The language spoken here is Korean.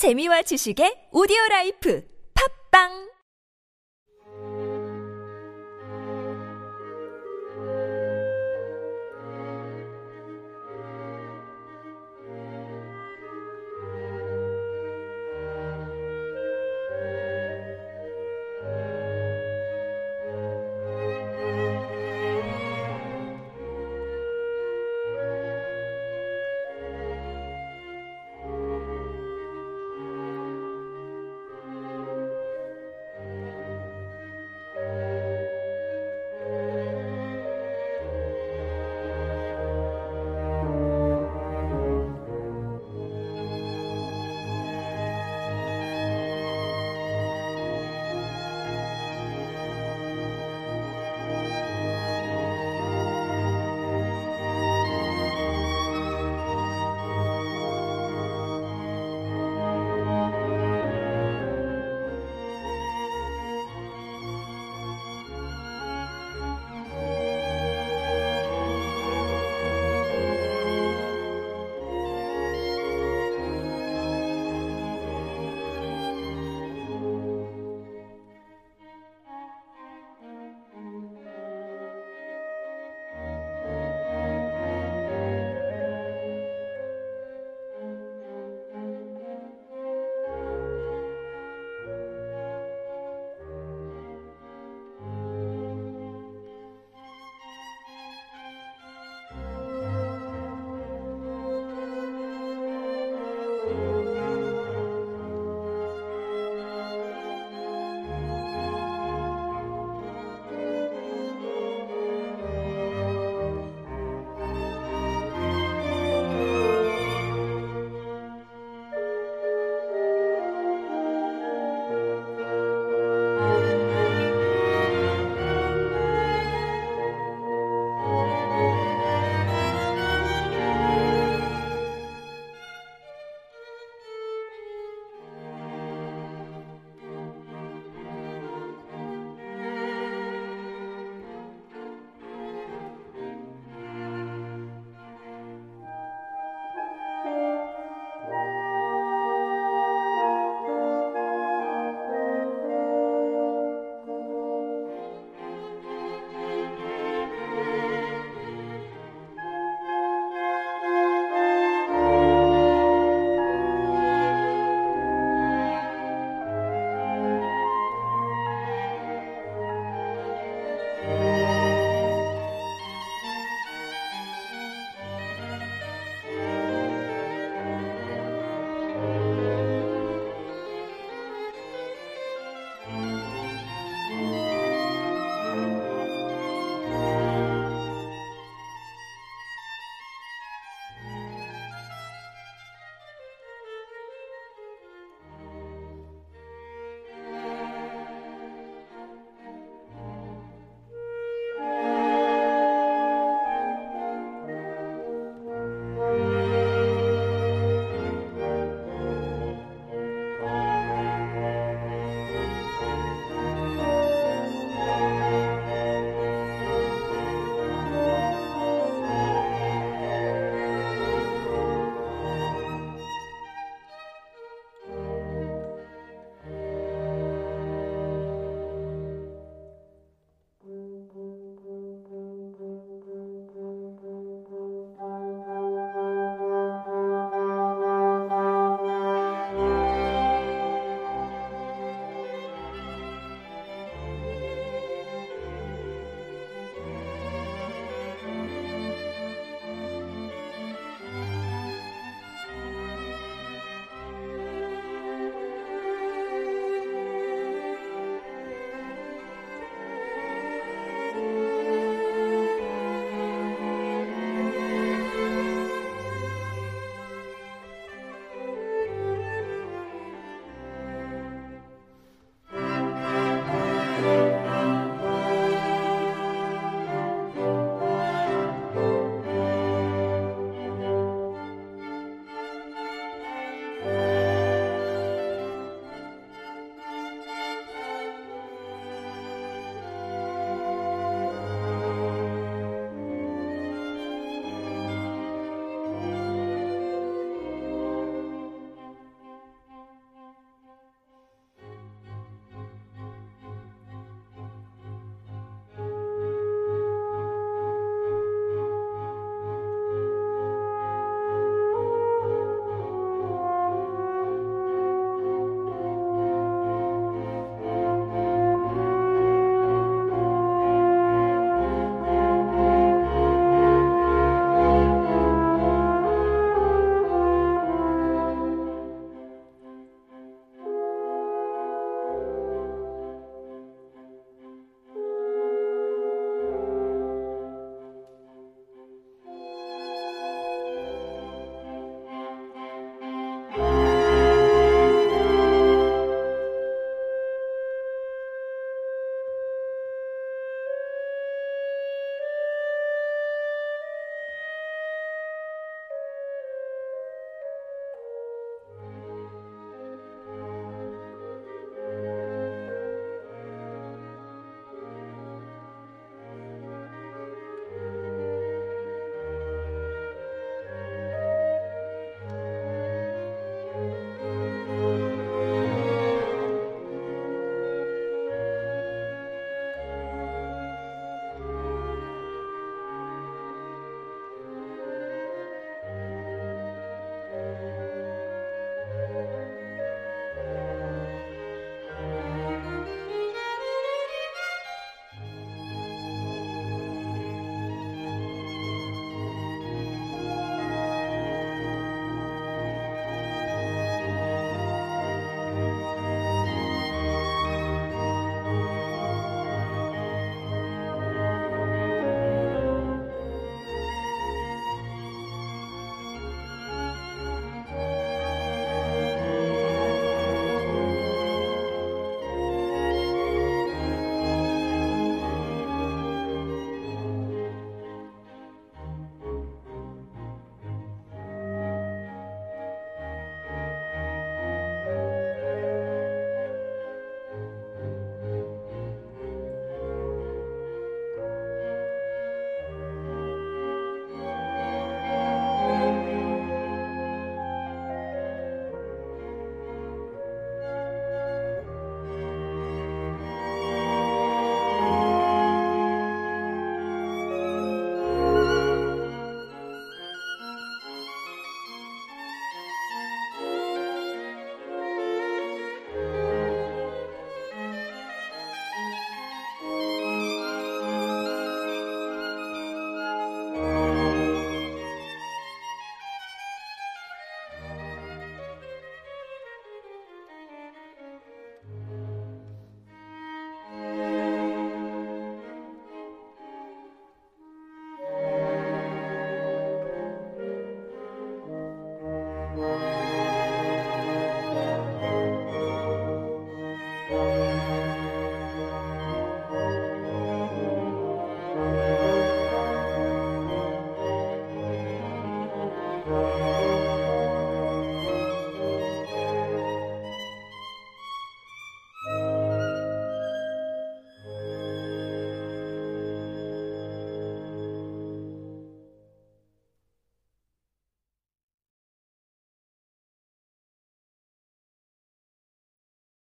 재미와 지식의 오디오 라이프. 팝빵!